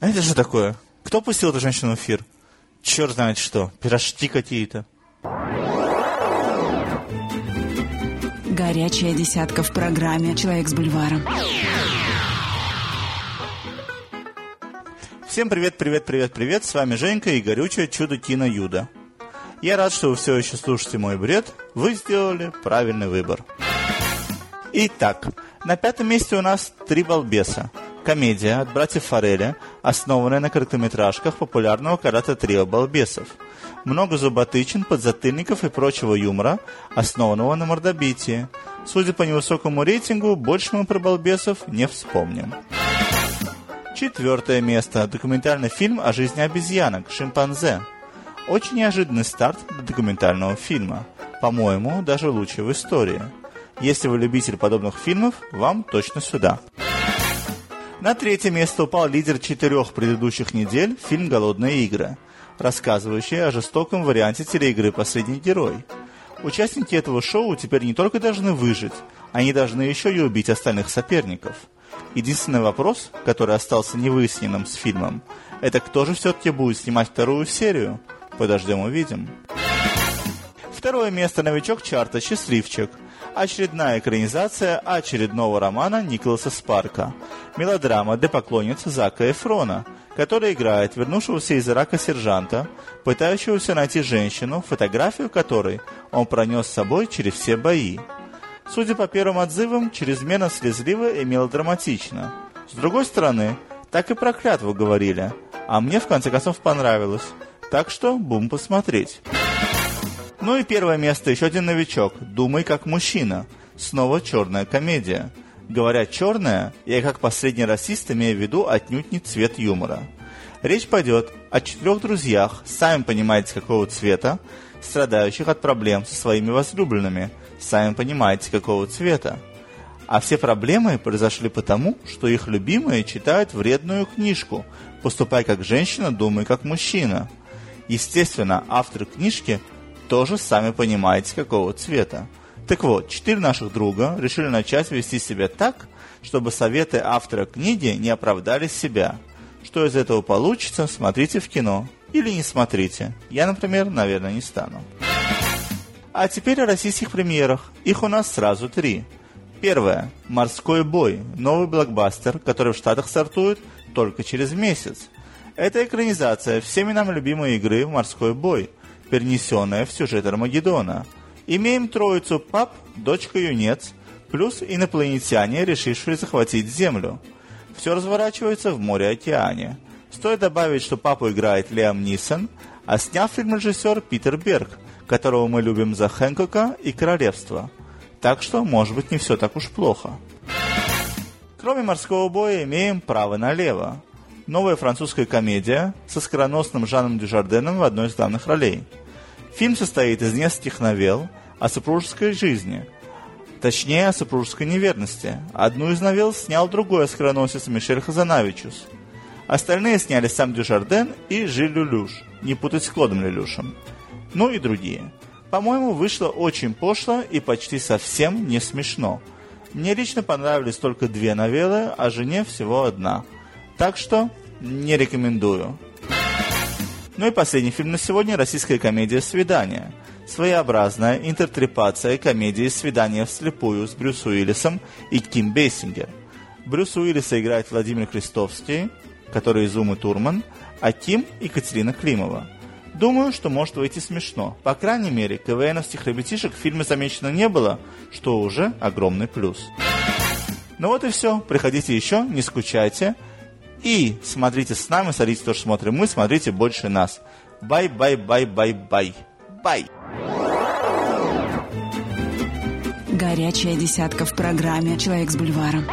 А это же такое? Кто пустил эту женщину в эфир? Черт знает что. Пирожки какие-то. Горячая десятка в программе «Человек с бульваром». Всем привет, привет, привет, привет. С вами Женька и горючее чудо Кино Юда. Я рад, что вы все еще слушаете мой бред. Вы сделали правильный выбор. Итак, на пятом месте у нас «Три балбеса». Комедия от братьев Фореля, основанная на короткометражках популярного карате-трио балбесов. Много зуботычин, подзатыльников и прочего юмора, основанного на мордобитии. Судя по невысокому рейтингу, больше мы про балбесов не вспомним. Четвертое место. Документальный фильм о жизни обезьянок «Шимпанзе». Очень неожиданный старт для документального фильма. По-моему, даже лучший в истории. Если вы любитель подобных фильмов, вам точно сюда. На третье место упал лидер четырех предыдущих недель фильм «Голодные игры», рассказывающий о жестоком варианте телеигры «Последний герой». Участники этого шоу теперь не только должны выжить, они должны еще и убить остальных соперников. Единственный вопрос, который остался невыясненным с фильмом, это кто же все-таки будет снимать вторую серию? Подождем увидим. Второе место новичок чарта «Счастливчик», очередная экранизация очередного романа Николаса Спарка. Мелодрама для поклонниц Зака Эфрона, который играет вернувшегося из Ирака сержанта, пытающегося найти женщину, фотографию которой он пронес с собой через все бои. Судя по первым отзывам, чрезмерно слезливо и мелодраматично. С другой стороны, так и про клятву говорили, а мне в конце концов понравилось. Так что бум посмотреть. Ну и первое место, еще один новичок. «Думай как мужчина». Снова черная комедия. Говоря «черная», я как последний расист имею в виду отнюдь не цвет юмора. Речь пойдет о четырех друзьях, сами понимаете какого цвета, страдающих от проблем со своими возлюбленными, сами понимаете какого цвета. А все проблемы произошли потому, что их любимые читают вредную книжку «Поступай как женщина, думай как мужчина». Естественно, автор книжки – тоже сами понимаете, какого цвета. Так вот, четыре наших друга решили начать вести себя так, чтобы советы автора книги не оправдали себя. Что из этого получится, смотрите в кино. Или не смотрите. Я, например, наверное, не стану. А теперь о российских премьерах. Их у нас сразу три. Первое. «Морской бой». Новый блокбастер, который в Штатах стартует только через месяц. Это экранизация всеми нам любимой игры «Морской бой», перенесенная в сюжет Армагеддона. Имеем троицу пап, дочка юнец, плюс инопланетяне, решившие захватить Землю. Все разворачивается в море-океане. Стоит добавить, что папу играет Лиам Нисон, а снял фильм режиссер Питер Берг, которого мы любим за Хэнкока и Королевство. Так что, может быть, не все так уж плохо. Кроме морского боя, имеем право налево новая французская комедия со скороносным Жаном Дюжарденом в одной из главных ролей. Фильм состоит из нескольких новелл о супружеской жизни, точнее о супружеской неверности. Одну из новелл снял другой скороносец Мишель Хазанавичус. Остальные сняли сам Дюжарден и Жиль Люлюш, не путать с Клодом Люлюшем. Ну и другие. По-моему, вышло очень пошло и почти совсем не смешно. Мне лично понравились только две новеллы, а жене всего одна – так что не рекомендую. Ну и последний фильм на сегодня – российская комедия «Свидание». Своеобразная интертрепация комедии «Свидание вслепую» с Брюс Уиллисом и Ким Бейсингер. Брюс Уиллиса играет Владимир Кристовский, который из Умы Турман, а Ким – Екатерина Климова. Думаю, что может выйти смешно. По крайней мере, КВНовских ребятишек в фильме замечено не было, что уже огромный плюс. Ну вот и все. Приходите еще, не скучайте – и смотрите с нами, смотрите то, что смотрим мы, смотрите больше нас. Bye-bye-bye-bye-bye. Bye. Горячая десятка в программе «Человек с бульваром».